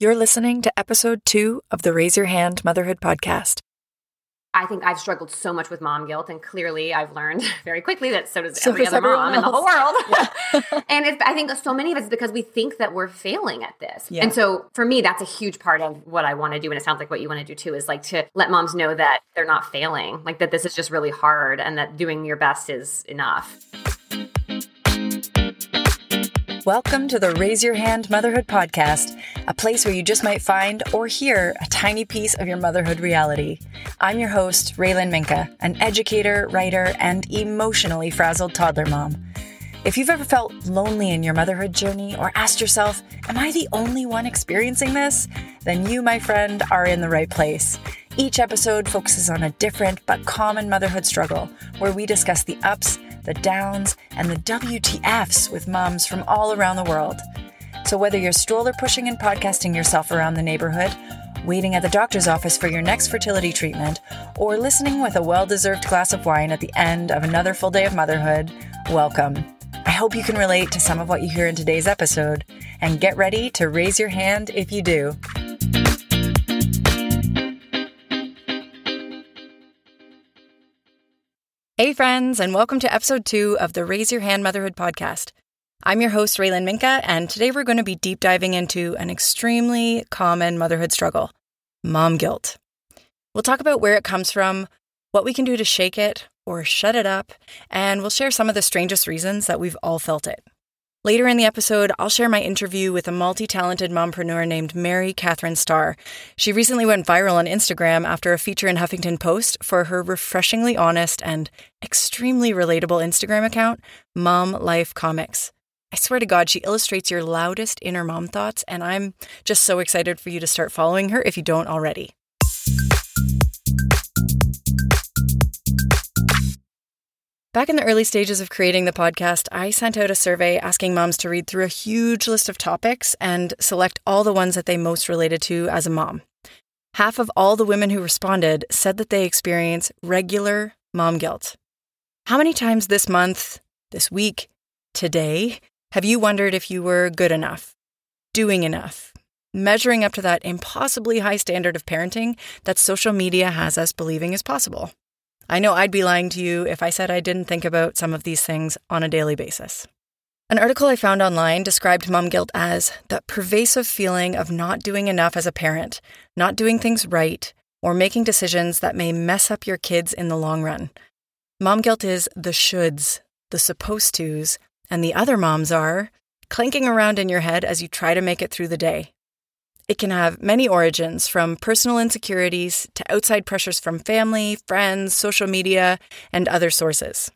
You're listening to episode two of the Raise Your Hand Motherhood podcast. I think I've struggled so much with mom guilt, and clearly I've learned very quickly that so does So every does other mom everyone in the whole world. Yeah. and it's, I think so many of us because we think that we're failing at this. Yeah. And so for me, that's a huge part of what I want to do. And it sounds like what you want to do too is like to let moms know that they're not failing, like that this is just really hard and that doing your best is enough. Welcome to the Raise Your Hand Motherhood podcast, a place where you just might find or hear a tiny piece of your motherhood reality. I'm your host, Raylan Minka, an educator, writer, and emotionally frazzled toddler mom. If you've ever felt lonely in your motherhood journey or asked yourself, Am I the only one experiencing this? Then you, my friend, are in the right place. Each episode focuses on a different but common motherhood struggle where we discuss the ups, the downs, and the WTFs with moms from all around the world. So, whether you're stroller pushing and podcasting yourself around the neighborhood, waiting at the doctor's office for your next fertility treatment, or listening with a well deserved glass of wine at the end of another full day of motherhood, welcome. I hope you can relate to some of what you hear in today's episode, and get ready to raise your hand if you do. Hey, friends, and welcome to episode two of the Raise Your Hand Motherhood podcast. I'm your host, Raylan Minka, and today we're going to be deep diving into an extremely common motherhood struggle mom guilt. We'll talk about where it comes from, what we can do to shake it or shut it up, and we'll share some of the strangest reasons that we've all felt it. Later in the episode, I'll share my interview with a multi talented mompreneur named Mary Catherine Starr. She recently went viral on Instagram after a feature in Huffington Post for her refreshingly honest and extremely relatable Instagram account, Mom Life Comics. I swear to God, she illustrates your loudest inner mom thoughts, and I'm just so excited for you to start following her if you don't already. Back in the early stages of creating the podcast, I sent out a survey asking moms to read through a huge list of topics and select all the ones that they most related to as a mom. Half of all the women who responded said that they experience regular mom guilt. How many times this month, this week, today have you wondered if you were good enough, doing enough, measuring up to that impossibly high standard of parenting that social media has us believing is possible? I know I'd be lying to you if I said I didn't think about some of these things on a daily basis. An article I found online described mom guilt as that pervasive feeling of not doing enough as a parent, not doing things right, or making decisions that may mess up your kids in the long run. Mom guilt is the shoulds, the supposed tos, and the other moms are clanking around in your head as you try to make it through the day. It can have many origins, from personal insecurities to outside pressures from family, friends, social media, and other sources.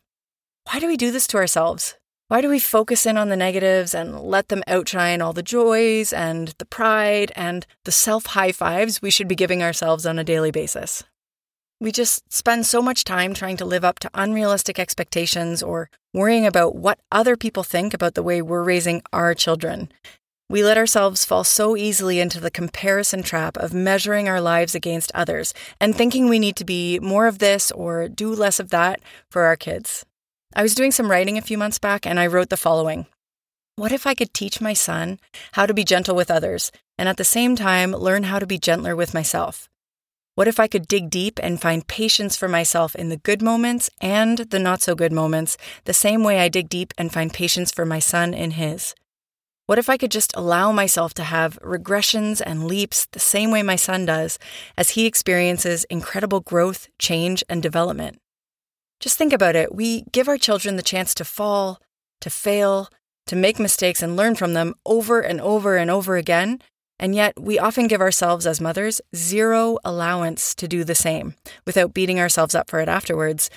Why do we do this to ourselves? Why do we focus in on the negatives and let them outshine all the joys and the pride and the self high fives we should be giving ourselves on a daily basis? We just spend so much time trying to live up to unrealistic expectations or worrying about what other people think about the way we're raising our children. We let ourselves fall so easily into the comparison trap of measuring our lives against others and thinking we need to be more of this or do less of that for our kids. I was doing some writing a few months back and I wrote the following What if I could teach my son how to be gentle with others and at the same time learn how to be gentler with myself? What if I could dig deep and find patience for myself in the good moments and the not so good moments, the same way I dig deep and find patience for my son in his? What if I could just allow myself to have regressions and leaps the same way my son does as he experiences incredible growth, change, and development? Just think about it. We give our children the chance to fall, to fail, to make mistakes and learn from them over and over and over again. And yet, we often give ourselves as mothers zero allowance to do the same without beating ourselves up for it afterwards.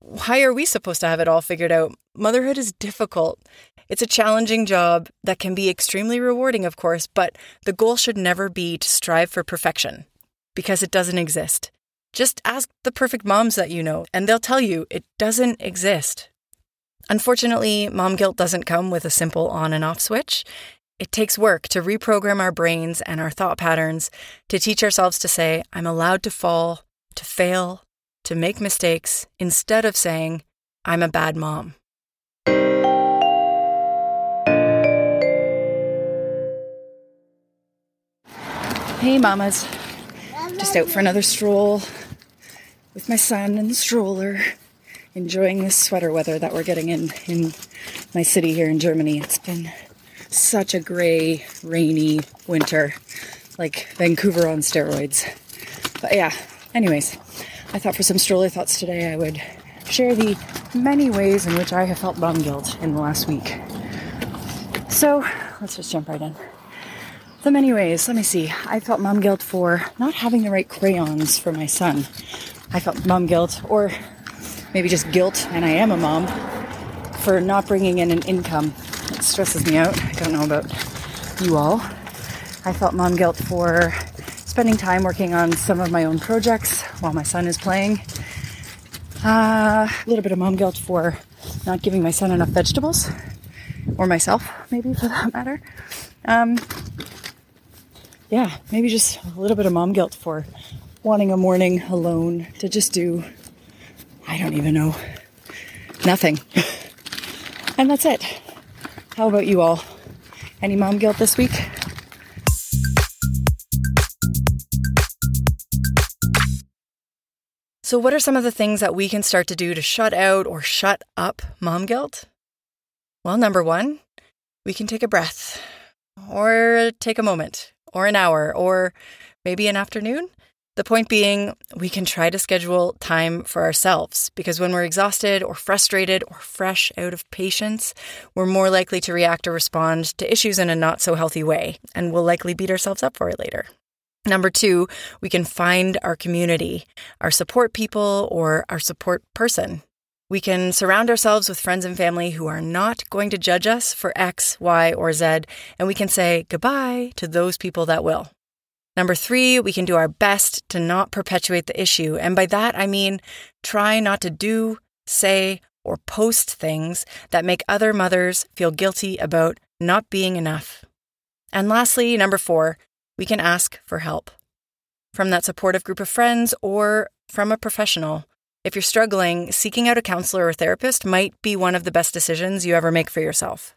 Why are we supposed to have it all figured out? Motherhood is difficult. It's a challenging job that can be extremely rewarding, of course, but the goal should never be to strive for perfection because it doesn't exist. Just ask the perfect moms that you know, and they'll tell you it doesn't exist. Unfortunately, mom guilt doesn't come with a simple on and off switch. It takes work to reprogram our brains and our thought patterns to teach ourselves to say, I'm allowed to fall, to fail, to make mistakes, instead of saying, I'm a bad mom. Hey, mamas. Just out for another stroll with my son in the stroller, enjoying this sweater weather that we're getting in in my city here in Germany. It's been such a gray, rainy winter, like Vancouver on steroids. But yeah, anyways, I thought for some stroller thoughts today I would share the many ways in which I have felt mom guilt in the last week. So let's just jump right in. The many ways, let me see. I felt mom guilt for not having the right crayons for my son. I felt mom guilt, or maybe just guilt, and I am a mom, for not bringing in an income. It stresses me out. I don't know about you all. I felt mom guilt for spending time working on some of my own projects while my son is playing. Uh, a little bit of mom guilt for not giving my son enough vegetables, or myself, maybe for that matter. Um, yeah, maybe just a little bit of mom guilt for wanting a morning alone to just do, I don't even know, nothing. and that's it. How about you all? Any mom guilt this week? So, what are some of the things that we can start to do to shut out or shut up mom guilt? Well, number one, we can take a breath or take a moment or an hour or maybe an afternoon. The point being, we can try to schedule time for ourselves because when we're exhausted or frustrated or fresh out of patience, we're more likely to react or respond to issues in a not so healthy way, and we'll likely beat ourselves up for it later. Number two, we can find our community, our support people, or our support person. We can surround ourselves with friends and family who are not going to judge us for X, Y, or Z, and we can say goodbye to those people that will. Number three, we can do our best to not perpetuate the issue. And by that, I mean try not to do, say, or post things that make other mothers feel guilty about not being enough. And lastly, number four, we can ask for help from that supportive group of friends or from a professional. If you're struggling, seeking out a counselor or therapist might be one of the best decisions you ever make for yourself.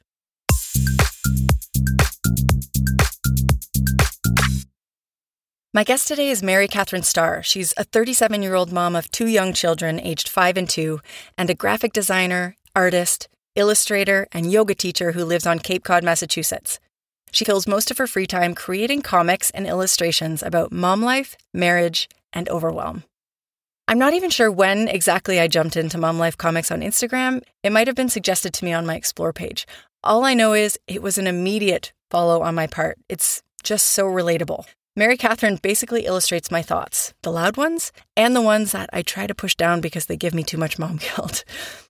My guest today is Mary Catherine Starr. She's a 37 year old mom of two young children, aged five and two, and a graphic designer, artist, illustrator, and yoga teacher who lives on Cape Cod, Massachusetts. She fills most of her free time creating comics and illustrations about mom life, marriage, and overwhelm. I'm not even sure when exactly I jumped into Mom Life Comics on Instagram. It might have been suggested to me on my Explore page. All I know is it was an immediate follow on my part. It's just so relatable. Mary Catherine basically illustrates my thoughts, the loud ones, and the ones that I try to push down because they give me too much mom guilt.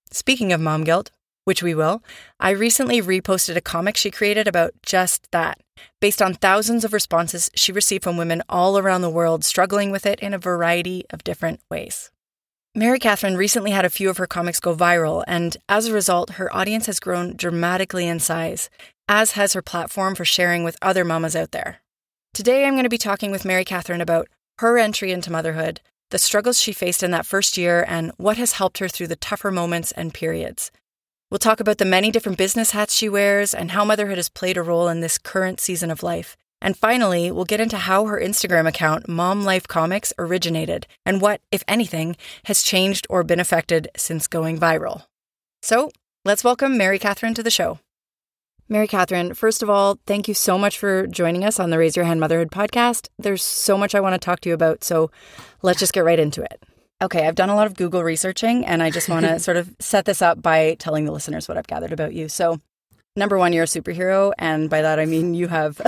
Speaking of mom guilt, which we will, I recently reposted a comic she created about just that, based on thousands of responses she received from women all around the world struggling with it in a variety of different ways. Mary Catherine recently had a few of her comics go viral, and as a result, her audience has grown dramatically in size, as has her platform for sharing with other mamas out there. Today, I'm going to be talking with Mary Catherine about her entry into motherhood, the struggles she faced in that first year, and what has helped her through the tougher moments and periods. We'll talk about the many different business hats she wears and how motherhood has played a role in this current season of life. And finally, we'll get into how her Instagram account, Mom Life Comics, originated and what, if anything, has changed or been affected since going viral. So, let's welcome Mary Catherine to the show. Mary Catherine, first of all, thank you so much for joining us on the Raise Your Hand Motherhood podcast. There's so much I want to talk to you about, so let's just get right into it. Okay, I've done a lot of Google researching, and I just want to sort of set this up by telling the listeners what I've gathered about you. So, number one, you're a superhero, and by that I mean you have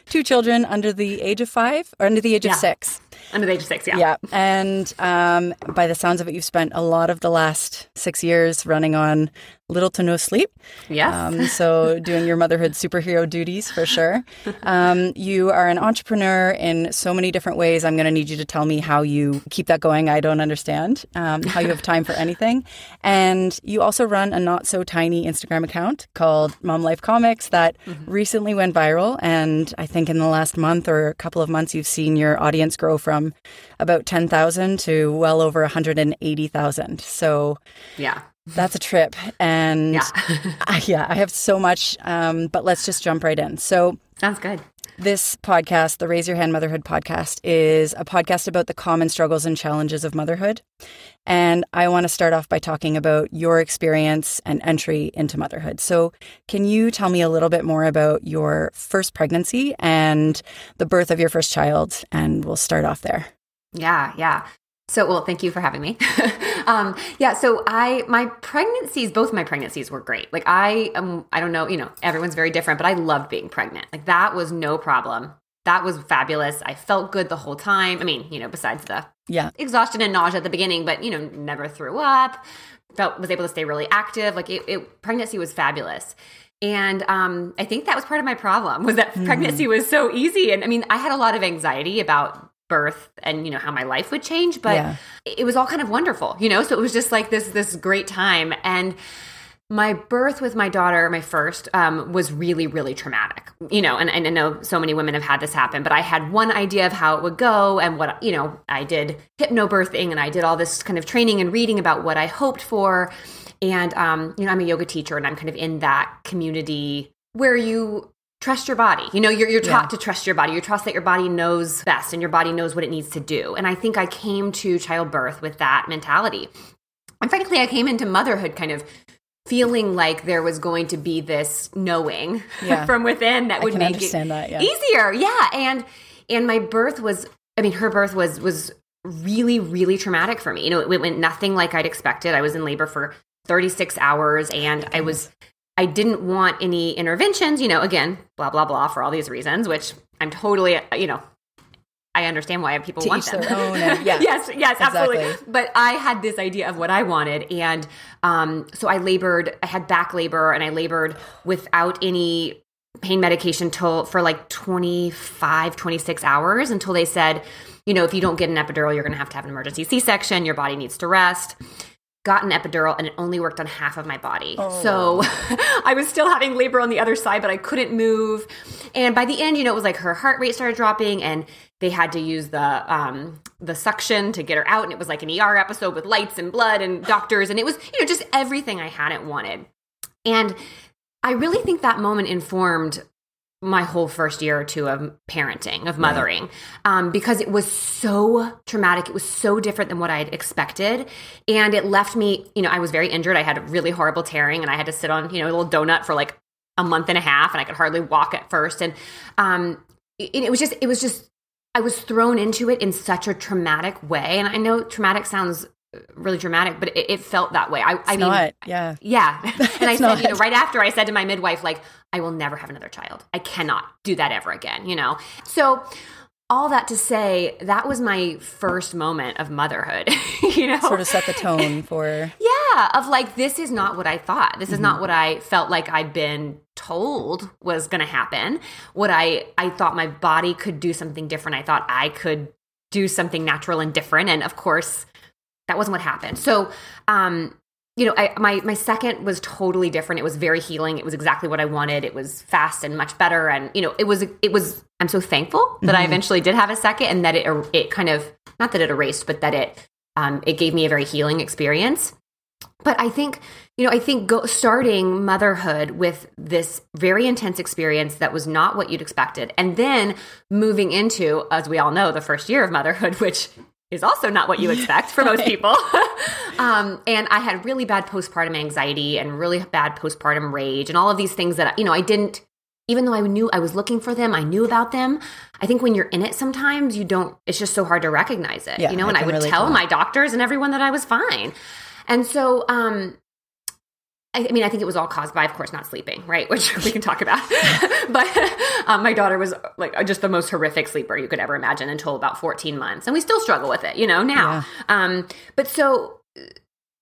two children under the age of five or under the age yeah. of six. Under the age of six, yeah. Yeah. And um, by the sounds of it, you've spent a lot of the last six years running on little to no sleep. Yeah. Um, so doing your motherhood superhero duties for sure. Um, you are an entrepreneur in so many different ways. I'm going to need you to tell me how you keep that going. I don't understand um, how you have time for anything. And you also run a not so tiny Instagram account called Mom Life Comics that mm-hmm. recently went viral. And I think in the last month or a couple of months, you've seen your audience grow from about 10,000 to well over 180,000. So, yeah. That's a trip. And yeah, I, yeah, I have so much, um, but let's just jump right in. So, sounds good. This podcast, the Raise Your Hand Motherhood podcast, is a podcast about the common struggles and challenges of motherhood. And I want to start off by talking about your experience and entry into motherhood. So, can you tell me a little bit more about your first pregnancy and the birth of your first child? And we'll start off there. Yeah, yeah. So, well, thank you for having me. um, yeah, so I my pregnancies, both my pregnancies were great. Like I um I don't know, you know, everyone's very different, but I loved being pregnant. Like that was no problem. That was fabulous. I felt good the whole time. I mean, you know, besides the yeah exhaustion and nausea at the beginning, but you know, never threw up. Felt was able to stay really active. Like it, it pregnancy was fabulous. And um, I think that was part of my problem was that mm. pregnancy was so easy. And I mean, I had a lot of anxiety about birth and you know how my life would change but yeah. it was all kind of wonderful you know? So it was just like this this great time. And my birth with my daughter my first um, was really really traumatic you know? And, and i know so many women have had this happen but i had one idea of how it would go and what you know i did hypnobirthing and i did all this kind of training and reading about what i hoped for. And um, you know i'm a yoga teacher and i'm kind of in that community where you trust your body. You know, you're, you're taught yeah. to trust your body. You trust that your body knows best and your body knows what it needs to do. And I think I came to childbirth with that mentality. And frankly, I came into motherhood kind of feeling like there was going to be this knowing yeah. from within that would make it that, yeah. easier. Yeah. And and my birth was I mean, her birth was was really, really traumatic for me. You know, it went nothing like I'd expected. I was in labor for 36 hours and I was I didn't want any interventions, you know, again, blah, blah, blah, for all these reasons, which I'm totally, you know, I understand why people to want them. And, yeah. yes, yes, exactly. absolutely. But I had this idea of what I wanted. And um, so I labored, I had back labor and I labored without any pain medication till for like 25, 26 hours until they said, you know, if you don't get an epidural, you're going to have to have an emergency C section. Your body needs to rest got an epidural and it only worked on half of my body. Oh. So I was still having labor on the other side, but I couldn't move. And by the end, you know, it was like her heart rate started dropping and they had to use the um the suction to get her out and it was like an ER episode with lights and blood and doctors and it was, you know, just everything I hadn't wanted. And I really think that moment informed my whole first year or two of parenting, of mothering, um, because it was so traumatic. It was so different than what I had expected. And it left me, you know, I was very injured. I had a really horrible tearing and I had to sit on, you know, a little donut for like a month and a half and I could hardly walk at first. And um, it, it was just, it was just, I was thrown into it in such a traumatic way. And I know traumatic sounds really dramatic, but it, it felt that way. I, I mean, not, yeah, yeah. And I said, not. you know, right after I said to my midwife, like, I will never have another child. I cannot do that ever again. You know, so all that to say, that was my first moment of motherhood. you know, sort of set the tone for yeah, of like this is not what I thought. This is mm-hmm. not what I felt like I'd been told was going to happen. What I I thought my body could do something different. I thought I could do something natural and different, and of course that wasn't what happened. So, um, you know, I, my my second was totally different. It was very healing. It was exactly what I wanted. It was fast and much better. And you know, it was it was. I'm so thankful that mm-hmm. I eventually did have a second, and that it it kind of not that it erased, but that it um, it gave me a very healing experience. But I think you know, I think go, starting motherhood with this very intense experience that was not what you'd expected, and then moving into, as we all know, the first year of motherhood, which is also not what you expect for most people. um, and I had really bad postpartum anxiety and really bad postpartum rage and all of these things that, you know, I didn't, even though I knew I was looking for them, I knew about them. I think when you're in it, sometimes you don't, it's just so hard to recognize it, yeah, you know, and I would really tell my doctors and everyone that I was fine. And so, um, I mean, I think it was all caused by, of course, not sleeping, right? Which we can talk about. but um, my daughter was like just the most horrific sleeper you could ever imagine until about 14 months. And we still struggle with it, you know, now. Yeah. Um, but so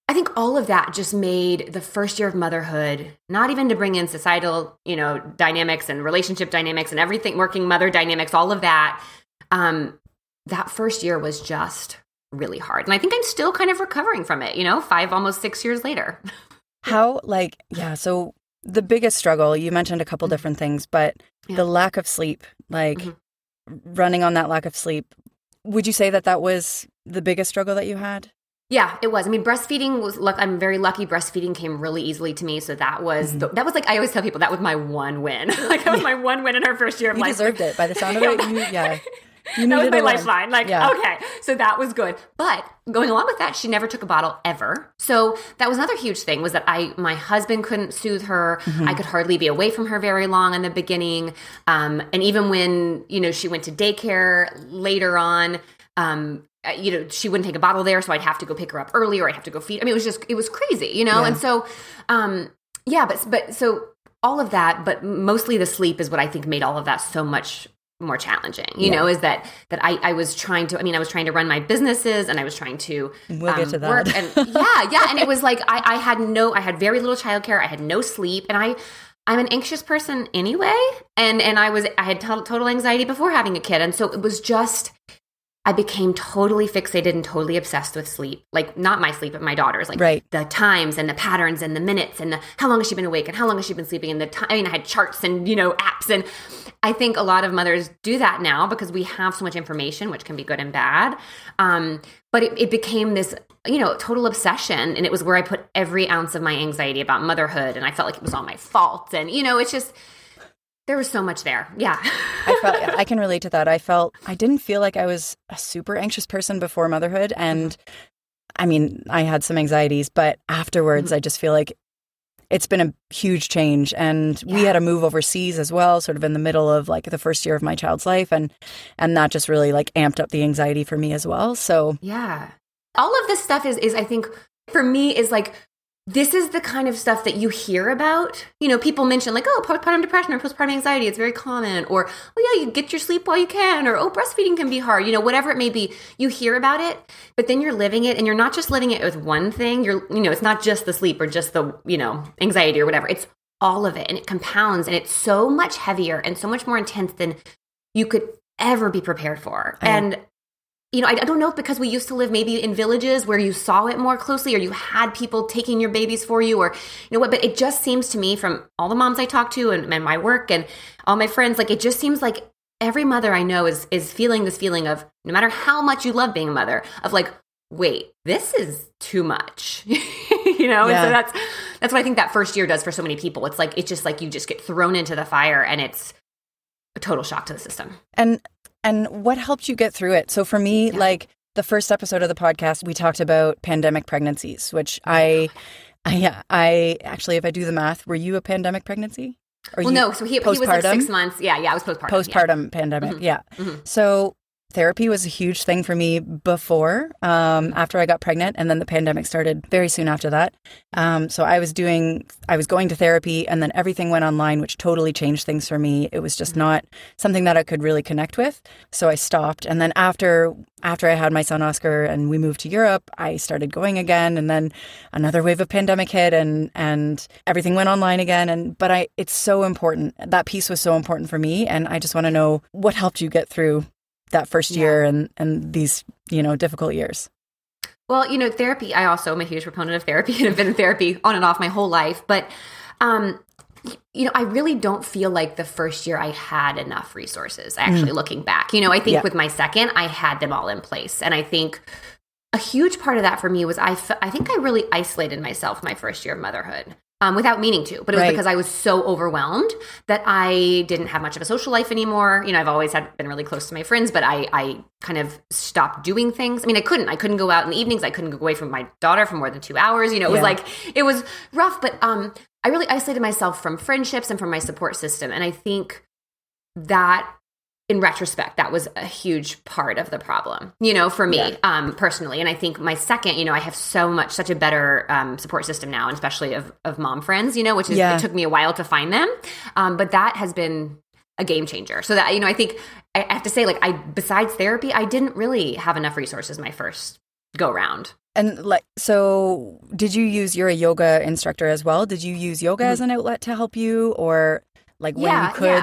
I think all of that just made the first year of motherhood, not even to bring in societal, you know, dynamics and relationship dynamics and everything, working mother dynamics, all of that. Um, that first year was just really hard. And I think I'm still kind of recovering from it, you know, five, almost six years later. How, like, yeah, so the biggest struggle, you mentioned a couple mm-hmm. different things, but yeah. the lack of sleep, like mm-hmm. running on that lack of sleep, would you say that that was the biggest struggle that you had? Yeah, it was. I mean, breastfeeding was look. I'm very lucky. Breastfeeding came really easily to me, so that was Mm-hmm. the, that was like I always tell people that was my one win. like that was my one win in our first year of You life. deserved it by the sound of it. You, yeah. You that was my lifeline. Like, Yeah. okay, so that was good. But going along with that, she never took a bottle ever. So that was another huge thing was that I, my husband couldn't soothe her. Mm-hmm. I could hardly be away from her very long in the beginning. Um, and even when you know she went to daycare later on, um, uh, you know she wouldn't take a bottle there, so I'd have to go pick her up early, or I'd have to go feed. I mean, it was just it was crazy, you know. Yeah. And so, um, yeah, but but so all of that, but mostly the sleep is what I think made all of that so much more challenging you Yeah. know is that that I, I was trying to i mean i was trying to run my businesses and i was trying to We'll get um, to that. work and yeah yeah and it was like I, I had no i had very little childcare i had no sleep and i i'm an anxious person anyway and and i was i had total, total anxiety before having a kid and so it was just I became totally fixated and totally obsessed with sleep. Like not my sleep, but my daughter's. Like Right. the times and the patterns and the minutes and the how long has she been awake and how long has she been sleeping and the time. I mean, I had charts and you know apps and I think a lot of mothers do that now because we have so much information, which can be good and bad. Um, but it, it became this you know total obsession, and it was where I put every ounce of my anxiety about motherhood, and I felt like it was all my fault. And you know, it's just there was so much there. Yeah. I felt I can relate to that. I felt I didn't feel like I was a super anxious person before motherhood and mm-hmm. I mean, I had some anxieties, but afterwards I mm-hmm. just feel like it's been a huge change and we had a move overseas as well, sort of in the middle of like the first year of my child's life and and that just really like amped up the anxiety for me as well. So, Yeah. All of this stuff is is I think for me is like this is the kind of stuff that you hear about. You know, people mention like, oh, postpartum depression or postpartum anxiety, it's very common. Or, oh yeah, you get your sleep while you can, or oh, breastfeeding can be hard, you know, whatever it may be. You hear about it, but then you're living it and you're not just living it with one thing. You're you know, it's not just the sleep or just the, you know, anxiety or whatever. It's all of it and it compounds and it's so much heavier and so much more intense than you could ever be prepared for. I- and you know, I, I don't know if because we used to live maybe in villages where you saw it more closely or you had people taking your babies for you or, you know what, but it just seems to me from all the moms I talk to and, and my work and all my friends, like it just seems like every mother I know is, is feeling this feeling of no matter how much you love being a mother, of like, wait, this is too much, you know? And so that's, that's what I think that first year does for so many people. It's like, it's just like you just get thrown into the fire and it's a total shock to the system. And and what helped you get through it? So for me, Yeah. like the first episode of the podcast, we talked about pandemic pregnancies, which I, I yeah, I actually, if I do the math, were you a pandemic pregnancy? Or well, no, so he, he was like postpartum? six months. Yeah, yeah, I was postpartum. yeah. postpartum pandemic. Mhm. Yeah. Mhm. So therapy was a huge thing for me before, um, after I got pregnant, and then the pandemic started very soon after that. Um, so I was doing, I was going to therapy, and then everything went online, which totally changed things for me. It was just not something that I could really connect with. So I stopped, and then after after I had my son Oscar and we moved to Europe, I started going again, and then another wave of pandemic hit, and and everything went online again. And but I, it's so important. That piece was so important for me, and I just want to know what helped you get through that first Yeah. year and and these you know difficult years. Well, you know, therapy, I also am a huge proponent of therapy and have been in therapy on and off my whole life. But, um, you know, I really don't feel like the first year I had enough resources, actually, looking back. You know, I think Yeah. with my second, I had them all in place. And I think a huge part of that for me was I, I think I really isolated myself my first year of motherhood. Um, without meaning to, but it was Right. because I was so overwhelmed that I didn't have much of a social life anymore. You know, I've always had been really close to my friends, but I, I kind of stopped doing things. I mean, I couldn't. I couldn't go out in the evenings. I couldn't go away from my daughter for more than two hours. You know, it was like it was rough. But um, I really isolated myself from friendships and from my support system, and I think that in retrospect that was a huge part of the problem you know for me Yeah. um personally and i think my second you know i have so much such a better um, support system now and especially of, of mom friends you know which is Yeah. it took me a while to find them um but that has been a game changer so that you know i think i have to say like i besides therapy i didn't really have enough resources my first go round And like, so did you use? You're a yoga instructor as well. Did you use yoga as an outlet to help you, or like when you could?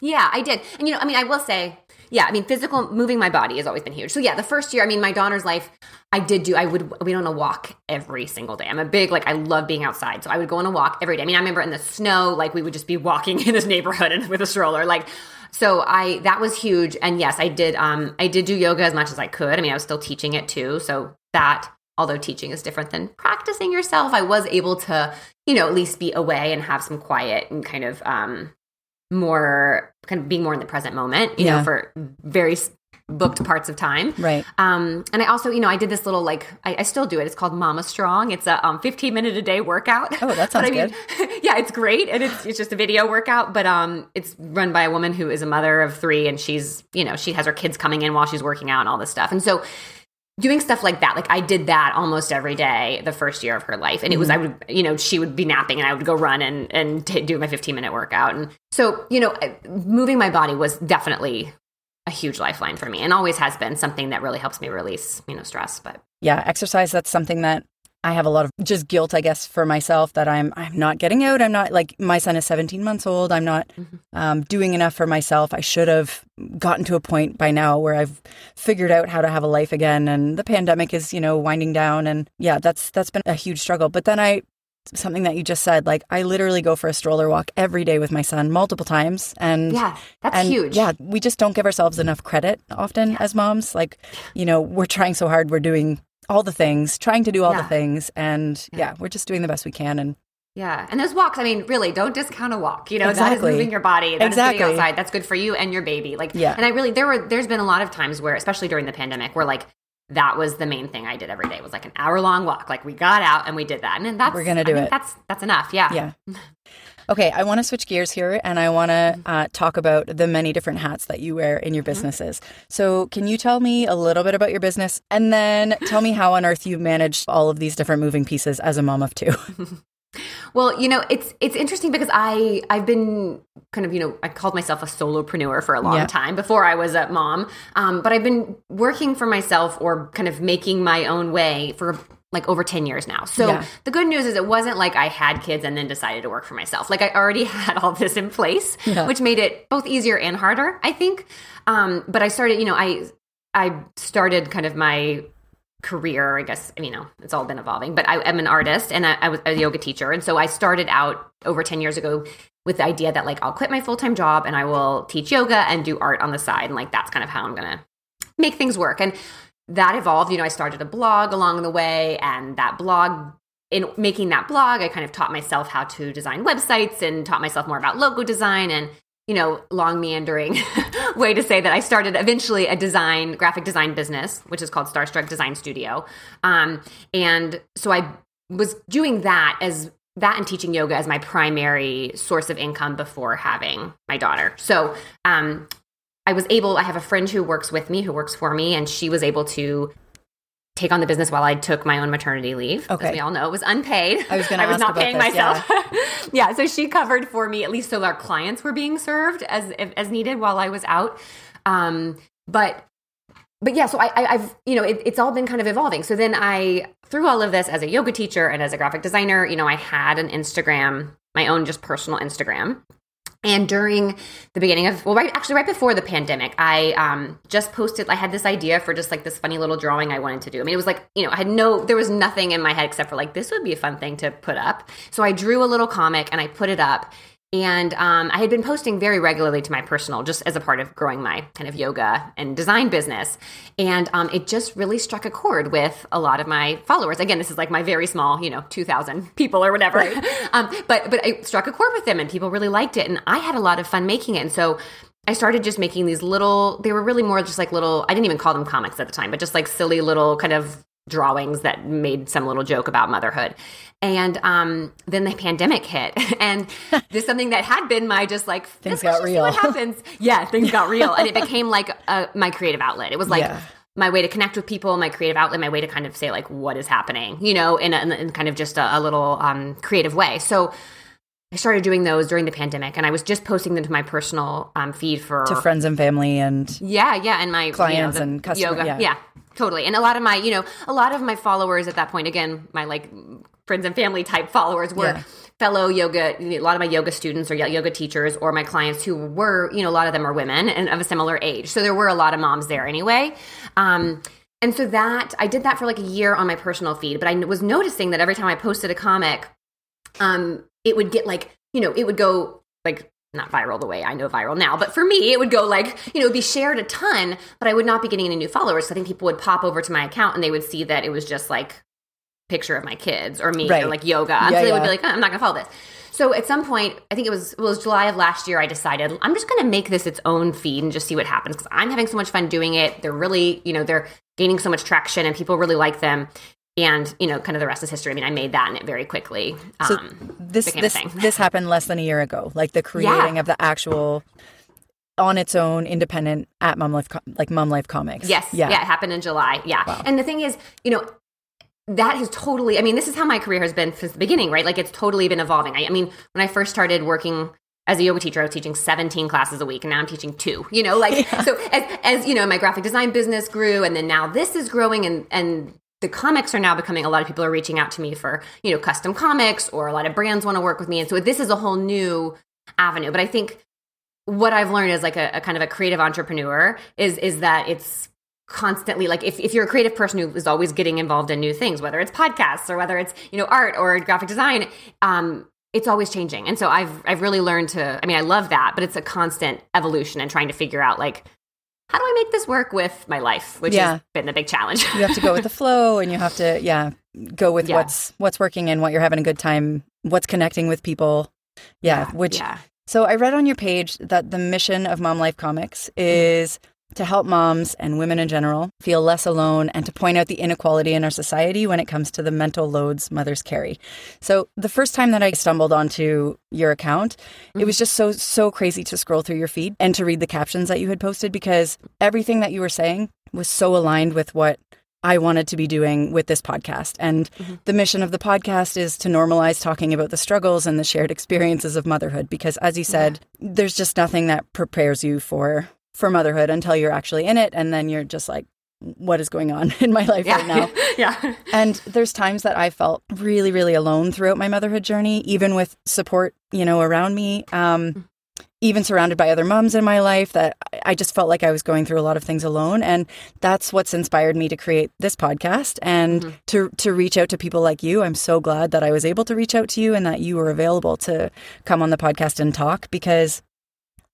Yeah. I did. And you know, I mean, I will say, yeah, I mean, physical moving my body has always been huge. So yeah, the first year, I mean, my daughter's life, I did do. I would we on a walk every single day. I'm a big like I love being outside, so I would go on a walk every day. I mean, I remember in the snow, like we would just be walking in this neighborhood and with a stroller, like. So I that was huge, and yes, I did. Um, I did do yoga as much as I could. I mean, I was still teaching it too, so that although teaching is different than practicing yourself, I was able to, you know, at least be away and have some quiet and kind of um more kind of being more in the present moment, you Yeah. know, for very booked parts of time. Right. Um, and I also, you know, I did this little like I, I still do it. It's called Mama Strong. It's a um, 15 minute a day workout. Oh, that sounds I mean, yeah, it's great, and it's it's just a video workout, but um, it's run by a woman who is a mother of three, and she's you know she has her kids coming in while she's working out and all this stuff, and so doing stuff like that. Like i did that almost every day the first year of her life. And it was mm-hmm. i would you know she would be napping and i would go run and and t- do my 15 minute workout. And so you know uh, moving my body was definitely a huge lifeline for me and always has been something that really helps me release you know stress but yeah, exercise that's something that I have a lot of just guilt, I guess, for myself that I'm I'm not getting out. I'm not like my son is 17 months old. I'm not um, doing enough for myself. I should have gotten to a point by now where I've figured out how to have a life again. And the pandemic is, you know, winding down. And yeah, that's that's been a huge struggle. But then I something that you just said, like I literally go for a stroller walk every day with my son multiple times. And yeah that's and huge Yeah, we just don't give ourselves enough credit often as moms. Like, you know, we're trying so hard. We're doing all the things, trying to do all Yeah. the things, and yeah. we're just doing the best we can. And Yeah, and those walks, I mean, really, don't discount a walk. You know, that Exactly. is moving your body. That is Exactly. getting outside. That's good for you and your baby. Like, Yeah. And I really, there were, there's been a lot of times where, especially during the pandemic, where like that was the main thing I did every day was like an hour long walk. Like we got out and we did that, and then that's We're gonna do think it. That's that's enough. Yeah. yeah. Okay, I want to switch gears here and I want to uh, talk about the many different hats that you wear in your businesses. So, can you tell me a little bit about your business and then tell me how on earth you manage all of these different moving pieces as a mom of two? Well, you know, it's it's interesting because I I've been kind of you know I called myself a solopreneur for a long Yeah. time before I was a mom, um, but I've been working for myself or kind of making my own way for like over 10 years now. So Yeah. the good news is it wasn't like I had kids and then decided to work for myself. Like I already had all this in place, Yeah. which made it both easier and harder, I think. Um, but I started, you know, I I started kind of my career, I guess, you know, it's all been evolving, but I am an artist and I, I was a yoga teacher. And so I started out over 10 years ago with the idea that like I'll quit my full time job and I will teach yoga and do art on the side. And like that's kind of how I'm going to make things work. And that evolved. You know, I started a blog along the way, and that blog, in making that blog, I kind of taught myself how to design websites and taught myself more about logo design and you know, long meandering way to say that I started eventually a design, graphic design business, which is called Starstruck Design Studio. Um, and so I was doing that as that and teaching yoga as my primary source of income before having my daughter. So um, I was able, I have a friend who works with me, who works for me, and she was able to take on the business while I took my own maternity leave. Okay. As we all know, it was unpaid. I was gonna I was not paying this, yeah. myself. Yeah. so she covered for me at least so our clients were being served as as needed while I was out. Um, but but yeah, so I, I I've you know it, it's all been kind of evolving. So then I through all of this as a yoga teacher and as a graphic designer, you know, I had an Instagram, my own just personal Instagram. And during the beginning of, well, right, actually, right before the pandemic, I um, just posted. I had this idea for just like this funny little drawing I wanted to do. I mean, it was like you know, I had no, there was nothing in my head except for like this would be a fun thing to put up. So I drew a little comic and I put it up. And um, I had been posting very regularly to my personal, just as a part of growing my kind of yoga and design business. And um, it just really struck a chord with a lot of my followers. Again, this is like my very small, you know, two thousand people or whatever. um, but but it struck a chord with them, and people really liked it, and I had a lot of fun making it. And so I started just making these little. They were really more just like little. I didn't even call them comics at the time, but just like silly little kind of drawings that made some little joke about motherhood. And um, then the pandemic hit, and this is something that had been my just like Things got real. What happens? Yeah, things got real, and it became like uh my creative outlet. It was like Yeah. my way to connect with people, my creative outlet, my way to kind of say like what is happening, you know, in, a, in kind of just a, a little um, creative way. So I started doing those during the pandemic, and I was just posting them to my personal um, feed for to friends and family and yeah, yeah, and my Clients you know, and customer- yoga, yeah. yeah. totally. And a lot of my, you know, a lot of my followers at that point, again, my like friends and family type followers were Yeah. fellow yoga. A lot of my yoga students or yoga teachers, or my clients who were, you know, a lot of them are women and of a similar age. So there were a lot of moms there anyway. Um, and so that I did that for like a year on my personal feed, but I was noticing that every time I posted a comic, um, it would get like, you know, it would go like not viral the way I know viral now, but for me, it would go like, you know, be shared a ton, but I would not be getting any new followers. So I think people would pop over to my account and they would see that it was just like picture of my kids or me Right. or like yoga. Yeah, so they would be like, oh, I'm not going to follow this. So at some point, I think it was it was July of last year. I decided I'm just going to make this its own feed and just see what happens because I'm having so much fun doing it. They're really, you know, they're gaining so much traction and people really like them. And you know, kind of the rest is history. I mean, I made that in it very quickly. So Um, this this this happened less than a year ago. Like the creating of the actual on its own independent at Mom Life like Mom Life Comics. Yes. Yeah. Yeah. It happened in July. Yeah. And the thing is, you know, that has totally, I mean, this is how my career has been since the beginning, right? Like it's totally been evolving. I, I mean, when I first started working as a yoga teacher, I was teaching 17 classes a week and now I'm teaching two, you know, like, so as, as, you know, my graphic design business grew and then now this is growing and, and, the comics are now becoming a lot of people are reaching out to me for you know custom comics or a lot of brands want to work with me and so this is a whole new avenue but i think what I've learned as like a, a kind of a creative entrepreneur is is that it's constantly like if, if you're a creative person who is always getting involved in new things, whether it's podcasts or whether it's, you know, art or graphic design, um, it's always changing. And so I've I've really learned to I mean, I love that, but it's a constant evolution and trying to figure out like how do I make this work with my life, which Yeah. has been the big challenge. You have to go with the flow and you have to yeah, go with Yeah. what's what's working and what you're having a good time, what's connecting with people. Yeah, which yeah. So I read on your page that the mission of Mom Life Comics is to help moms and women in general feel less alone and to point out the inequality in our society when it comes to the mental loads mothers carry. So the first time that I stumbled onto your account, it was mm-hmm. just so so crazy to scroll through your feed and to read the captions that you had posted because everything that you were saying was so aligned with what I wanted to be doing with this podcast. And mm-hmm. the mission of the podcast is to normalize talking about the struggles and the shared experiences of motherhood because as you said, there's just nothing that prepares you for for motherhood until you're actually in it and then you're just like what is going on in my life Yeah. right now? yeah. And there's times that I felt really, really alone throughout my motherhood journey, even with support, you know, around me, um, even surrounded by other moms in my life, that I- just felt like I was going through a lot of things alone. And that's what's inspired me to create this podcast and to to reach out to people like you. I'm so glad that I was able to reach out to you and that you were available to come on the podcast and talk because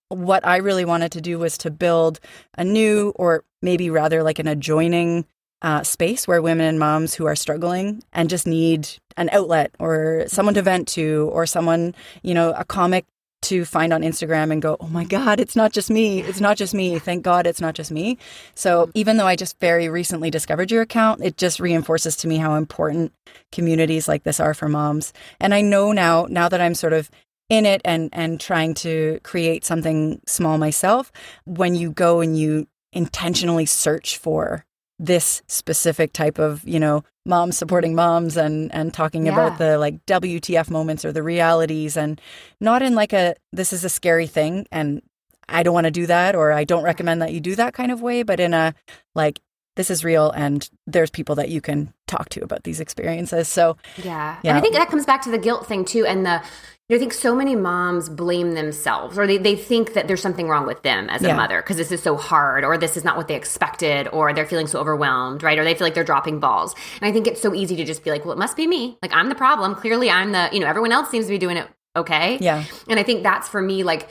what I really wanted to do was to build a new, or maybe rather like an adjoining uh, space where women and moms who are struggling and just need an outlet or someone to vent to or someone, you know, a comic to find on Instagram and go, oh my God, it's not just me. It's not just me. Thank God it's not just me. So even though I just very recently discovered your account, it just reinforces to me how important communities like this are for moms. And I know now, now that I'm sort of in it and and trying to create something small myself when you go and you intentionally search for this specific type of you know moms supporting moms and and talking Yeah. about the like WTF moments or the realities and not in like a this is a scary thing and I don't want to do that or I don't recommend that you do that kind of way but in a like this is real and there's people that you can talk to about these experiences so Yeah. Yeah. And I think that comes back to the guilt thing too. And the, you know, I think so many moms blame themselves or they, they think that there's something wrong with them as a Yeah. mother because this is so hard or this is not what they expected or they're feeling so overwhelmed, right? Or they feel like they're dropping balls. And I think it's so easy to just be like, well, it must be me. Like I'm the problem. Clearly I'm the, you know, everyone else seems to be doing it okay. yeah And I think that's for me, like,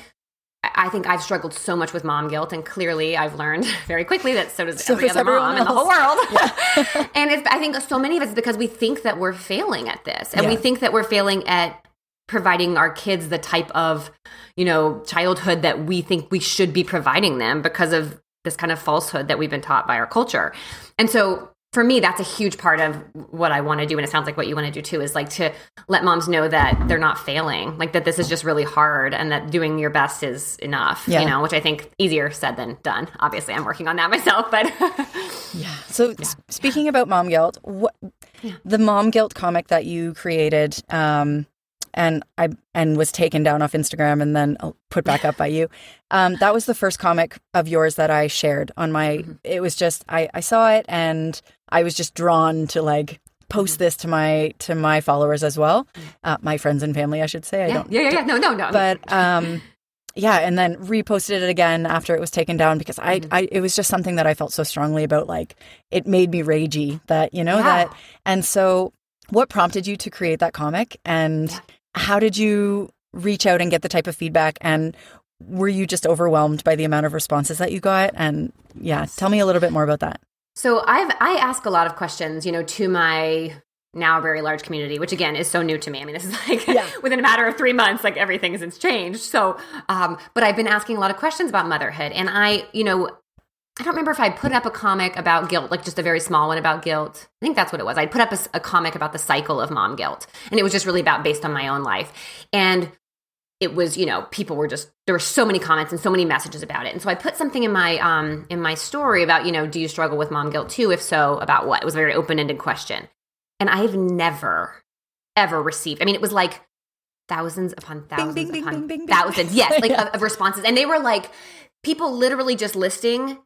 I think I've struggled so much with mom guilt, and clearly I've learned very quickly that so does So every other mom in the whole else. world. and it's, I think so many of it's because we think that we're failing at this, and we think that we're failing at providing our kids the type of, you know, childhood that we think we should be providing them because of this kind of falsehood that we've been taught by our culture. And so for me, that's a huge part of what I want to do. And it sounds like what you want to do too is like to let moms know that they're not failing, like that this is just really hard and that doing your best is enough, Yeah. you know, which I think easier said than done. Obviously, I'm working on that myself, but Yeah. So s- speaking about mom guilt, what the mom guilt comic that you created, um, and I and was taken down off Instagram and then uh, put back up by you. Um, that was the first comic of yours that I shared on my. It was just I I saw it and I was just drawn to like post this to my to my followers as well, uh, my friends and family, I should say. I yeah, don't yeah, yeah, yeah. No, no, no. but um yeah and then reposted it again after it was taken down because I, Mm-hmm. I it was just something that i felt so strongly about like it made me ragey that you know Yeah. that and so what prompted you to create that comic and Yeah. how did you reach out and get the type of feedback and were you just overwhelmed by the amount of responses that you got and yeah tell me a little bit more about that So I've I ask a lot of questions, you know, to my now very large community, which again is so new to me. I mean, this is like Yeah. within a matter of three months, like everything has changed. So, um, but I've been asking a lot of questions about motherhood, and I, you know, I don't remember if I put up a comic about guilt, like just a very small one about guilt. I think that's what it was. I put up a comic about the cycle of mom guilt, and it was just really about based on my own life, and it was you know people were just there were so many comments and so many messages about it. And so i put something in my um in my story about you know do you struggle with mom guilt too? If so about what? It was a very open-ended question. And i've never ever received i mean it was like thousands upon thousands bing, bing, upon bing, thousands yes like Yeah. of, of responses. And they were like people literally just listing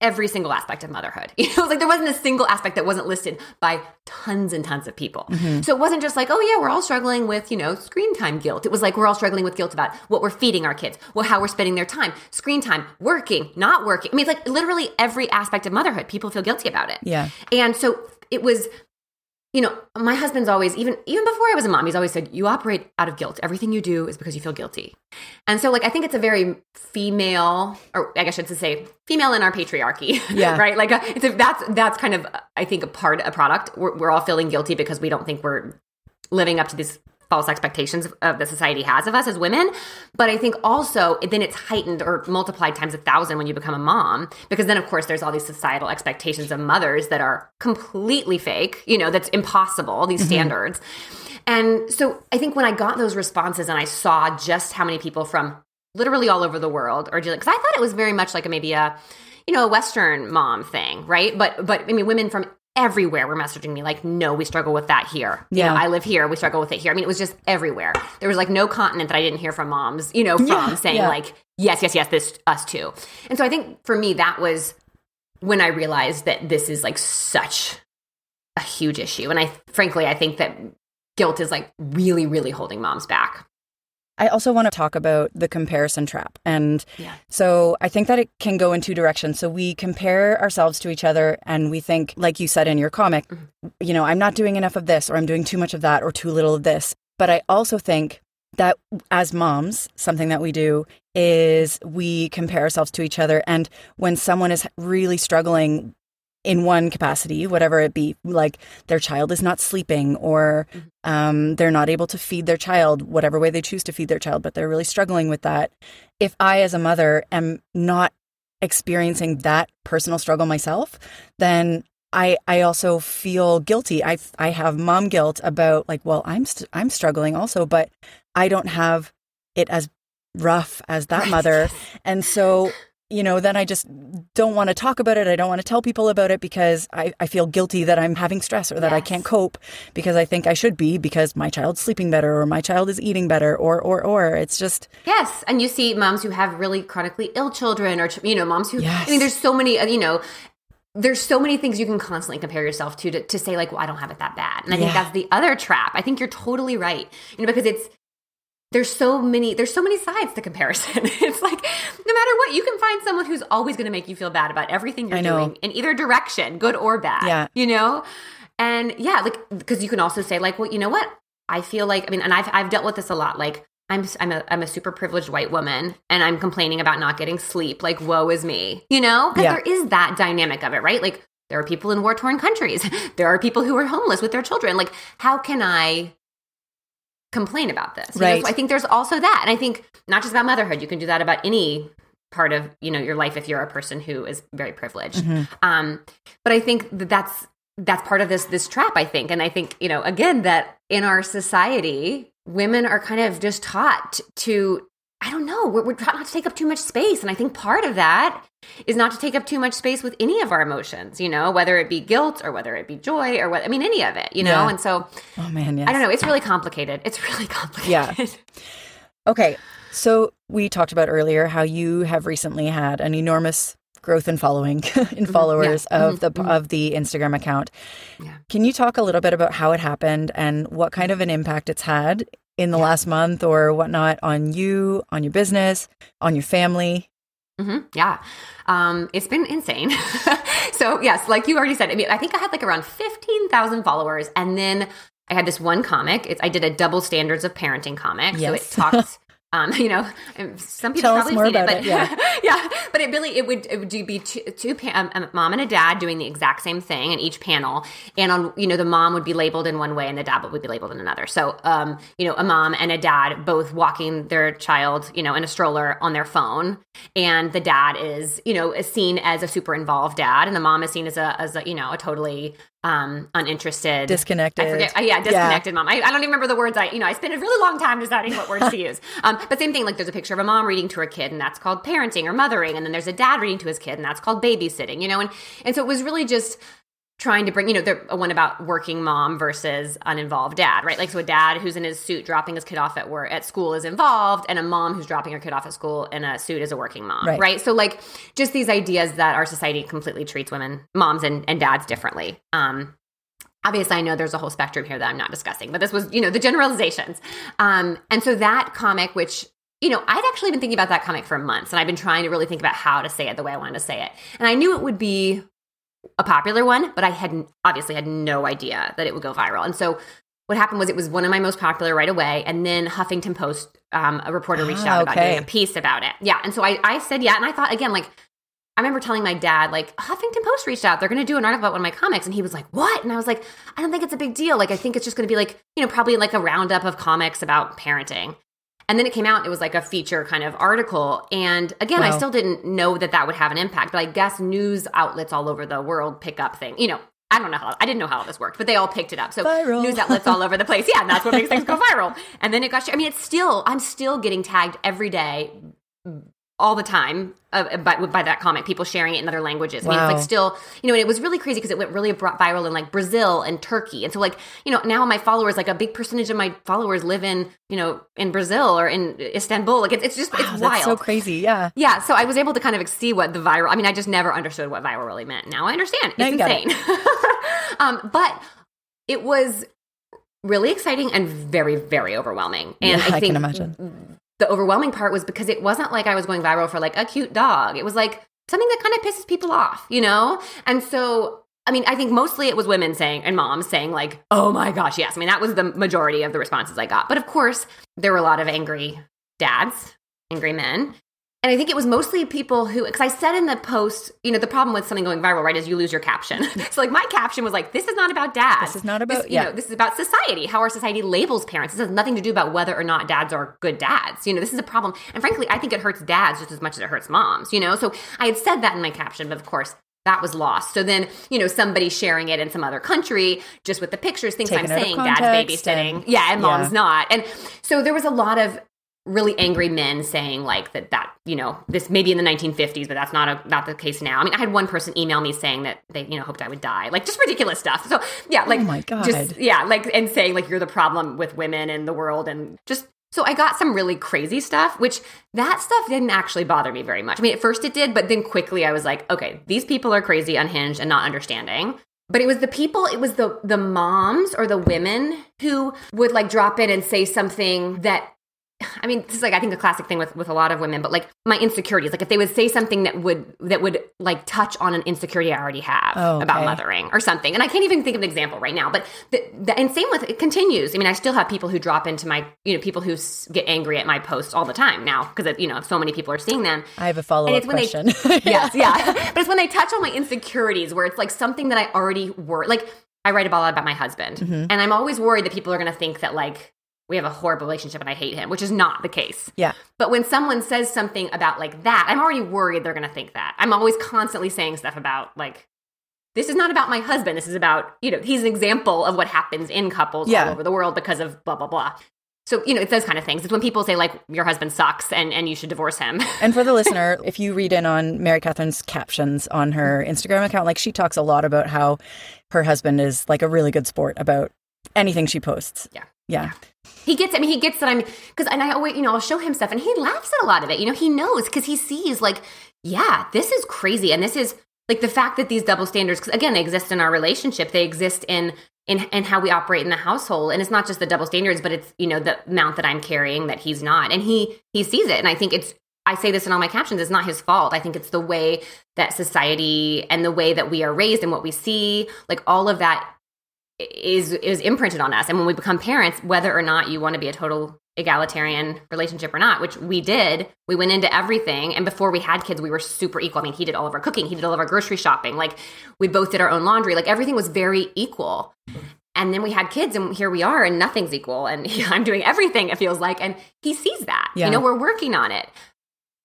every single aspect of motherhood. You know, like there wasn't a single aspect that wasn't listed by tons and tons of people. Mm-hmm. So it wasn't just like, oh yeah, we're all struggling with, you know, screen time guilt. It was like we're all struggling with guilt about what we're feeding our kids, well, how we're spending their time, screen time, working, not working. I mean, it's like literally every aspect of motherhood, people feel guilty about it. Yeah. And so it was, you know, my husband's always even even before I was a mom, he's always said, "You operate out of guilt. Everything you do is because you feel guilty." And so, like, I think it's a very female, or I guess I should say, female in our patriarchy. Yeah. right. Like, uh, it's a, that's that's kind of I think a part a product. We're, we're all feeling guilty because we don't think we're living up to these false expectations of the society has of us as women. But I think also then it's heightened or multiplied times a thousand when you become a mom, because then of course there's all these societal expectations of mothers that are completely fake, you know, that's impossible, these mm-hmm. standards. And so I think when I got those responses and I saw just how many people from literally all over the world are dealing, because I thought it was very much like a maybe a, you know, a Western mom thing, right? But but I mean, women from everywhere were messaging me like, no, we struggle with that here. You Yeah. know, I live here, we struggle with it here. I mean, it was just everywhere. There was like no continent that I didn't hear from moms, you know, from Yeah, saying yeah. like, yes, yes, yes, this us too. And so I think for me that was when I realized that this is like such a huge issue. And I frankly I think that guilt is like really, really holding moms back. I also want to talk about the comparison trap. And Yeah. so I think that it can go in two directions. So we compare ourselves to each other and we think, like you said in your comic, mm-hmm. you know, I'm not doing enough of this or I'm doing too much of that or too little of this. But I also think that as moms, something that we do is we compare ourselves to each other. And when someone is really struggling in one capacity, whatever it be, like their child is not sleeping or um, they're not able to feed their child, whatever way they choose to feed their child, but they're really struggling with that. If I, as a mother, am not experiencing that personal struggle myself, then I, I also feel guilty. I, I have mom guilt about like, well, I'm, st- I'm struggling also, but I don't have it as rough as that Right. mother. And so, you know, then I just don't want to talk about it. I don't want to tell people about it because I, I feel guilty that I'm having stress or that I can't cope because I think I should be because my child's sleeping better or my child is eating better or, or, or. It's just, Yes, and you see moms who have really chronically ill children, or you know, moms who. Yes. I mean, there's so many. uh, You know, there's so many things you can constantly compare yourself to to, to say like, well, I don't have it that bad, and I think that's the other trap. I think you're totally right. You know, because it's there's so many there's so many sides to comparison. it's like no matter what, you can find someone who's always going to make you feel bad about everything you're doing in either direction, good or bad. Yeah. you know, and yeah, like because you can also say like, well, you know what? I feel like I mean, and I've I've dealt with this a lot. Like I'm I'm a I'm a super privileged white woman, and I'm complaining about not getting sleep. Like woe is me, you know? Because Yeah. there is that dynamic of it, right? Like there are people in war torn countries. There are people who are homeless with their children. Like how can I? Complain about this You know, Right. so i think there's also that and i think not just about motherhood you can do that about any part of you know your life if you're a person who is very privileged Mhm. um but i think that that's that's part of this this trap i think and i think you know again that in our society women are kind of just taught to i don't know we're, we're taught not to take up too much space and i think part of that is not to take up too much space with any of our emotions you know whether it be guilt or whether it be joy or what i mean any of it you know Yeah. and so oh man, yes. i don't know it's really complicated it's really complicated Yeah. Okay. So we talked about earlier how you have recently had an enormous growth in following in followers of Mhm. the Mhm. of the Instagram account. Yeah. Can you talk a little bit about how it happened and what kind of an impact it's had in the last month or whatnot on you, on your business, on your family? hmm Yeah. Um, it's been insane. so, yes, like you already said, I mean, I think I had like around 15,000 followers. And then I had this one comic. It's, I did a double standards of parenting comic. So it Yes. Um, you know, some people Tell probably seen it, but it, yeah. yeah, but it really it would it would be two, two pa- um, a mom and a dad doing the exact same thing in each panel, and on you know the mom would be labeled in one way and the dad would be labeled in another. So um, you know, a mom and a dad both walking their child you know in a stroller on their phone, and the dad is you know is seen as a super involved dad, and the mom is seen as a as a you know a totally um uninterested Disconnected. I forget. Uh, yeah, disconnected mom. I, I don't even remember the words. I you know I spent a really long time deciding what words to use. Um, but same thing. Like there's a picture of a mom reading to her kid, and that's called parenting or mothering, and then there's a dad reading to his kid, and that's called babysitting. You know, and and so it was really just trying to bring you know the one about working mom versus uninvolved dad right like so a dad who's in his suit dropping his kid off at work at school is involved and a mom who's dropping her kid off at school in a suit is a working mom Right. right, so like just these ideas that our society completely treats women moms and, and dads differently um obviously i know there's a whole spectrum here that i'm not discussing but this was you know the generalizations um and so that comic which you know, I'd actually been thinking about that comic for months, and I've been trying to really think about how to say it the way I wanted to say it. And I knew it would be a popular one, but I had obviously had no idea that it would go viral. And so what happened was it was one of my most popular right away. And then Huffington Post, um, a reporter reached Ah, out about okay. doing a piece about it. Yeah. And so I, I said, yeah. And I thought, again, like, I remember telling my dad, like, Huffington Post reached out. They're going to do an article about one of my comics. And he was like, what? And I was like, I don't think it's a big deal. Like, I think it's just going to be like, you know, probably like a roundup of comics about parenting. And then it came out, it was like a feature kind of article. And again, I still didn't know that that would have an impact, but I guess news outlets all over the world pick up things. You know, I don't know how, I didn't know how all this worked, but they all picked it up. So Viral. news outlets all over the place. Yeah, and that's what makes things go viral. And then it got, I mean, it's still, I'm still getting tagged every day all the time uh, by, by that comic, people sharing it in other languages. I mean, it's like still, you know, and it was really crazy because it went really viral in like Brazil and Turkey. And so, like, you know, now my followers, like a big percentage of my followers live in, you know, in Brazil or in Istanbul. Like, it's, it's just, Wow, it's wild. so crazy. Yeah. Yeah, so I was able to kind of see what the viral. I mean, I just never understood what viral really meant. Now I understand. It's you it. insane. um, but it was really exciting and very, very overwhelming. And Yeah, I I think can imagine. The overwhelming part was because it wasn't like I was going viral for like a cute dog. It was like something that kind of pisses people off, you know? And so I mean, I think mostly it was women saying and moms saying like, "Oh my gosh, yes." I mean, that was the majority of the responses I got. But of course, there were a lot of angry dads, angry men. And I think it was mostly people who, because I said in the post, you know, the problem with something going viral, right, is you lose your caption. so, like, my caption was like, this is not about dads. This is not about- This, you yeah. know, this is about society, how our society labels parents. This has nothing to do about whether or not dads are good dads. You know, this is a problem. And frankly, I think it hurts dads just as much as it hurts moms, you know? So I had said that in my caption, but of course, that was lost. So then, you know, somebody sharing it in some other country just with the pictures thinks Taken I'm saying dad's babysitting. and- yeah, and Yeah. mom's not. And so there was a lot of really angry men saying like that that you know this maybe in the 1950s but that's not a not the case now. I mean i had one person email me saying that they you know hoped i would die. Like just ridiculous stuff. So yeah like Oh my God. just yeah like and saying like you're the problem with women in the world and just so i got some really crazy stuff which that stuff didn't actually bother me very much. I mean at first it did but then quickly i was like okay these people are crazy unhinged and not understanding. But it was the people it was the the moms or the women who would like drop in and say something that I mean, this is like I think a classic thing with with a lot of women, but like my insecurities. Like if they would say something that would that would like touch on an insecurity I already have Oh, about mothering or something, and I can't even think of an example right now. But the, the and same with it continues. I mean, I still have people who drop into my you know people who s- get angry at my posts all the time now because you know so many people are seeing them. I have a follow up it's when they- question. yes, yeah. But it's when they touch on my insecurities where it's like something that I already were like I write a lot about my husband. Mm-hmm. And I'm always worried that people are gonna think that like we have a horrible relationship and I hate him, which is not the case. yeah. But when someone says something about like that, I'm already worried they're gonna think that. I'm always constantly saying stuff about like this is not about my husband. This is about, you know, he's an example of what happens in couples Yeah. all over the world because of blah blah blah. So, you know, it's those kind of things. It's when people say like your husband sucks and, and you should divorce him. And for the listener, if you read in on Mary Catherine's captions on her Instagram account, like she talks a lot about how her husband is like a really good sport about anything she posts. Yeah. Yeah. He gets. I mean, he gets that I'm because, and I always, you know, I'll show him stuff, and he laughs at a lot of it. You know, he knows because he sees like, yeah, this is crazy, and this is like the fact that these double standards, because again, they exist in our relationship. They exist in in in how we operate in the household, and it's not just the double standards, but it's you know the amount that I'm carrying that he's not, and he he sees it, and I think it's. I say this in all my captions. It's not his fault. I think it's the way that society and the way that we are raised and what we see, like all of that is is imprinted on us. And when we become parents whether or not you want to be a total egalitarian relationship or not which we did we went into everything. And before we had kids we were super equal. I mean he did all of our cooking he did all of our grocery shopping. Like we both did our own laundry. Like everything was very equal. And then we had kids and here we are and nothing's equal. And i'm doing everything it feels like. And he sees that Yeah. you know we're working on it.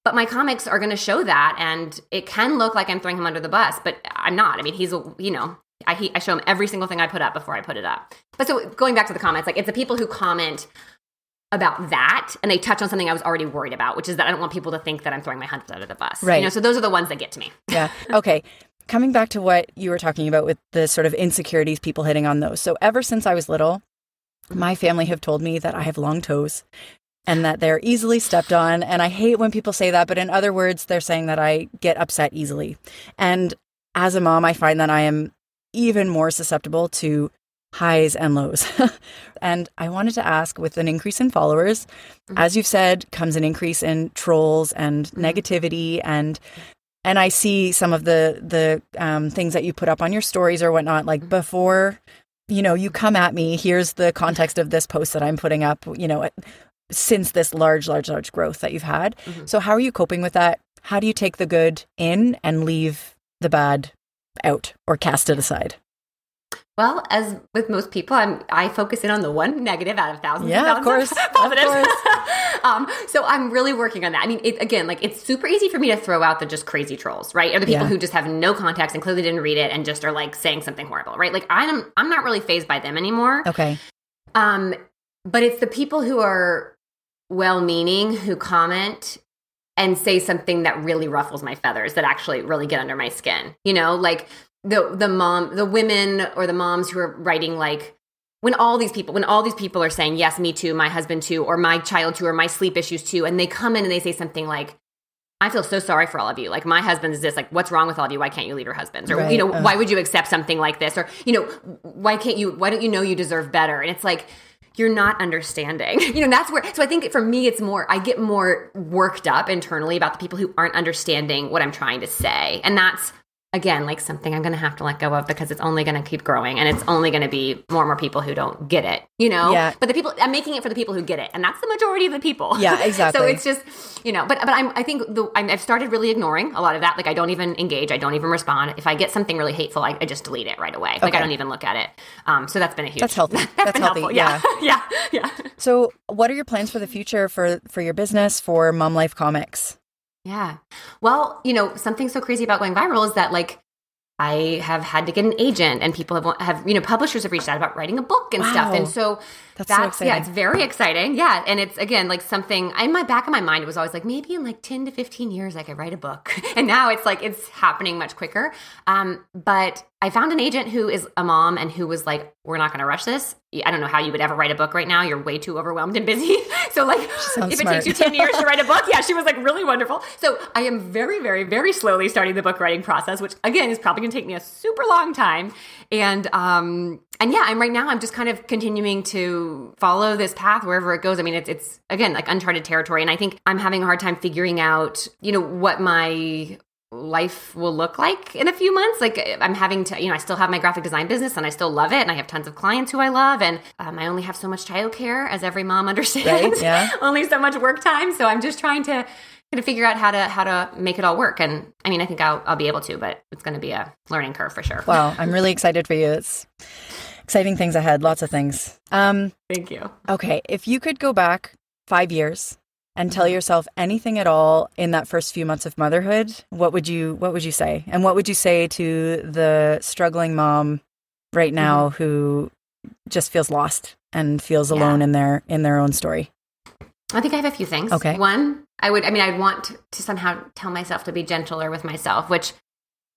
But my comics are going to show that. And it can look like i'm throwing him under the bus but i'm not. I mean he's a you know I, he, I show him every single thing i put up before i put it up but so going back to the comments like it's the people who comment about that and they touch on something i was already worried about which is that i don't want people to think that i'm throwing my husband of the bus Right. you know so those are the ones that get to me Yeah. Okay. Coming back to what you were talking about with the sort of insecurities, people hitting on those. So, ever since I was little, my family have told me that I have long toes and that they're easily stepped on. And I hate when people say that, but in other words, they're saying that I get upset easily. And as a mom, I find that I am even more susceptible to highs and lows. and I wanted to ask with an increase in followers, mm-hmm. as you've said, comes an increase in trolls and mm-hmm. negativity and and I see some of the the um, things that you put up on your stories or whatnot. Like mm-hmm. before, you know, you come at me. Here's the context of this post that I'm putting up. You know, since this large, large, large growth that you've had. So how are you coping with that? How do you take the good in and leave the bad out or cast it aside? Well, as with most people, I'm I focus in on the one negative out of thousands. Yeah, of thousands course, of course. um, so I'm really working on that. I mean, it, again, like it's super easy for me to throw out the just crazy trolls, right? Or the people Yeah. who just have no context and clearly didn't read it and just are like saying something horrible, right? Like I'm I'm not really fazed by them anymore. Okay. Um, but it's the people who are well-meaning who comment and say something that really ruffles my feathers that actually really get under my skin. You know, like the the mom, the women or the moms who are writing like when all these people when all these people are saying yes me too my husband too or my child too or my sleep issues too and they come in and they say something like I feel so sorry for all of you. Like my husband is this. Like, what's wrong with all of you? Why can't you leave your husbands? Or Right. you know, Ugh. why would you accept something like this? Or you know, why can't you? Why don't you know you deserve better? And it's like you're not understanding. You know, that's where. So I think for me, it's more. I get more worked up internally about the people who aren't understanding what I'm trying to say, and that's again like something I'm going to have to let go of because it's only going to keep growing, and it's only going to be more and more people who don't get it. You know. Yeah. But the people I'm making it for the people who get it, and that's the majority of the people. Yeah, exactly. so it's just you know, but but I'm I think the I'm, I've started really ignoring a lot of that. Like I don't even engage. I don't even respond. If I get something really hateful, I, I just delete it right away. Like Okay. I don't even look at it. Um, so that's been a huge. That's healthy. that's healthy, helpful. Yeah, yeah, yeah, So, what are your plans for the future for for your business for Mom Life Comics? Yeah. Well, you know, something so crazy about going viral is that like. I have had to get an agent, and people have have you know publishers have reached out about writing a book and stuff, and so That's so yeah, it's very exciting. Yeah, and it's again like something in my back of my mind it was always like maybe in like ten to fifteen years I could write a book, and now it's like it's happening much quicker. Um, but I found an agent who is a mom and who was like, "We're not going to rush this. I don't know how you would ever write a book right now. You're way too overwhelmed and busy. so like, if it takes you ten years to write a book, yeah, she was like really wonderful. So I am very, very, very slowly starting the book writing process, which again is probably going to take me a super long time. And um, and yeah, I'm right now. I'm just kind of continuing to follow this path wherever it goes. I mean, it's it's again like uncharted territory, and I think I'm having a hard time figuring out, you know, what my life will look like in a few months. Like I'm having to, you know, I still have my graphic design business and I still love it, and I have tons of clients who I love, and um, I only have so much childcare, as every mom understands. Right, yeah. only so much work time, so I'm just trying to kind of figure out how to how to make it all work. And I mean, I think I'll I'll be able to, but it's going to be a learning curve for sure. Wow, I'm really excited for you. It's exciting things ahead, lots of things. Um, Thank you. okay, if you could go back five years and tell yourself anything at all in that first few months of motherhood, what would you what would you say? And what would you say to the struggling mom right now who just feels lost and feels Yeah. alone in their in their own story? I think I have a few things. Okay. One, I would, I mean, I'd want to somehow tell myself to be gentler with myself, which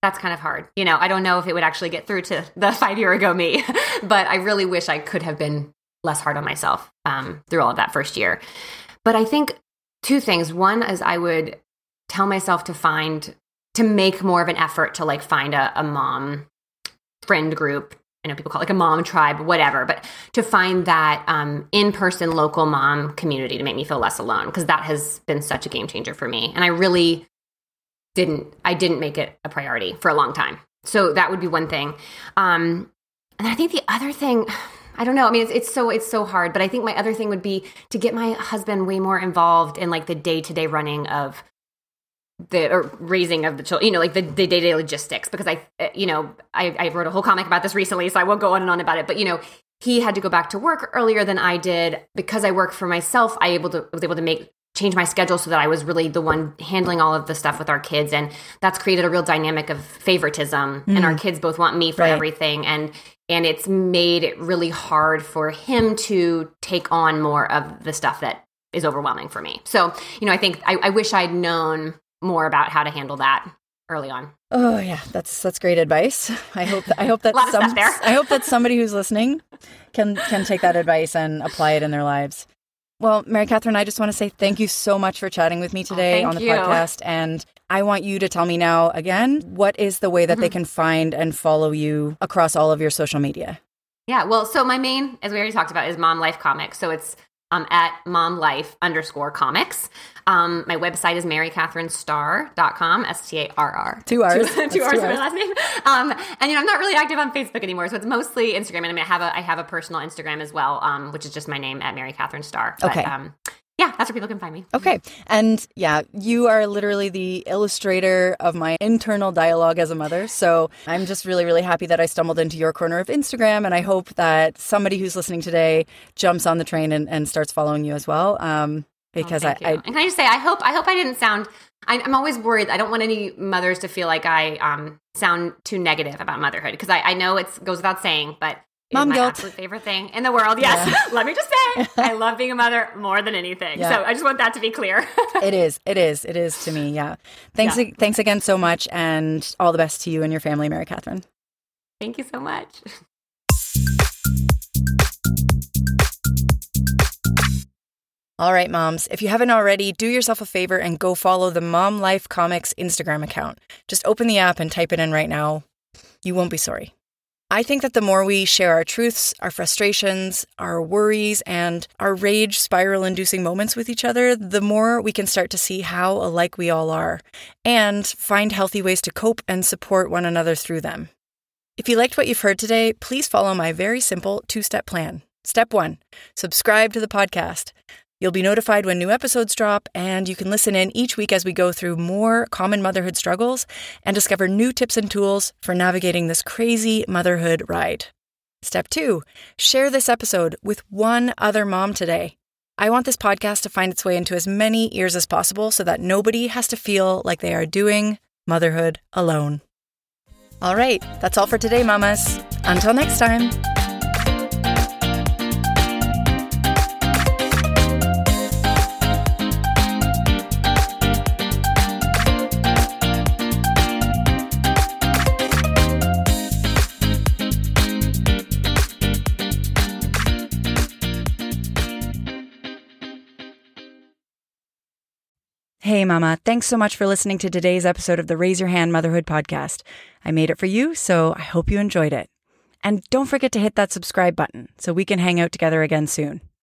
that's kind of hard. You know, I don't know if it would actually get through to the five year ago me, but I really wish I could have been less hard on myself um, through all of that first year. But I think two things. One is I would tell myself to find, to make more of an effort to like find a, a mom friend group. I know people call it like a mom tribe, whatever, but to find that um, in person local mom community to make me feel less alone because that has been such a game changer for me. And I really didn't, I didn't make it a priority for a long time. So that would be one thing. Um, And I think the other thing, I don't know. I mean, it's, it's so it's so hard, but I think my other thing would be to get my husband way more involved in like the day to day running of the or raising of the children, you know, like the day to day logistics. Because I, uh, you know, I, I wrote a whole comic about this recently, so I won't go on and on about it. But you know, he had to go back to work earlier than I did because I work for myself. I able to was able to make change my schedule so that I was really the one handling all of the stuff with our kids. And that's created a real dynamic of favoritism. Mm. And our kids both want me for right. everything. And and it's made it really hard for him to take on more of the stuff that is overwhelming for me. So, you know, I think I, I wish I'd known more about how to handle that early on. Oh yeah, that's that's great advice. I hope I hope that some, I hope that somebody who's listening can can take that advice and apply it in their lives. Well, Mary Catherine, I just want to say thank you so much for chatting with me oh, today oh, on the you. podcast. And I want you to tell me now again what is the way that mm-hmm. they can find and follow you across all of your social media? Yeah, well, so my main, as we already talked about, is Mom Life Comics. So it's um, at momlife underscore comics. Um, my website is marycatherinestarr.com, S-T-A-R-R. Two R's. Two, two R's for my last name. Um, and, you know, I'm not really active on Facebook anymore, so it's mostly Instagram. And I mean, I have a, I have a personal Instagram as well, um, which is just my name at Mary Catherine Starr. But, okay. Um, yeah, that's where people can find me. Okay. And yeah, you are literally the illustrator of my internal dialogue as a mother. So I'm just really, really happy that I stumbled into your corner of Instagram. And I hope that somebody who's listening today jumps on the train and, and starts following you as well. Um, because oh, I, I, and can I just say, I hope, I hope I didn't sound, I, am always worried. I don't want any mothers to feel like I um, sound too negative about motherhood because I, I know it goes without saying, but Mom my guilt. absolute favorite thing in the world. Yes. Yeah. Let me just say, I love being a mother more than anything. Yeah. So I just want that to be clear. it is. It is. It is to me. Yeah. Thanks. Yeah. Thanks again so much, and all the best to you and your family, Mary Catherine. Thank you so much. All right, moms, if you haven't already, do yourself a favor and go follow the Mom Life Comics Instagram account. Just open the app and type it in right now. You won't be sorry. I think that the more we share our truths, our frustrations, our worries, and our rage spiral inducing moments with each other, the more we can start to see how alike we all are and find healthy ways to cope and support one another through them. If you liked what you've heard today, please follow my very simple two step plan. Step one subscribe to the podcast. You'll be notified when new episodes drop, and you can listen in each week as we go through more common motherhood struggles and discover new tips and tools for navigating this crazy motherhood ride. Step two, share this episode with one other mom today. I want this podcast to find its way into as many ears as possible so that nobody has to feel like they are doing motherhood alone. All right, that's all for today, mamas. Until next time. Hey, Mama. Thanks so much for listening to today's episode of the Raise Your Hand Motherhood Podcast. I made it for you, so I hope you enjoyed it. And don't forget to hit that subscribe button so we can hang out together again soon.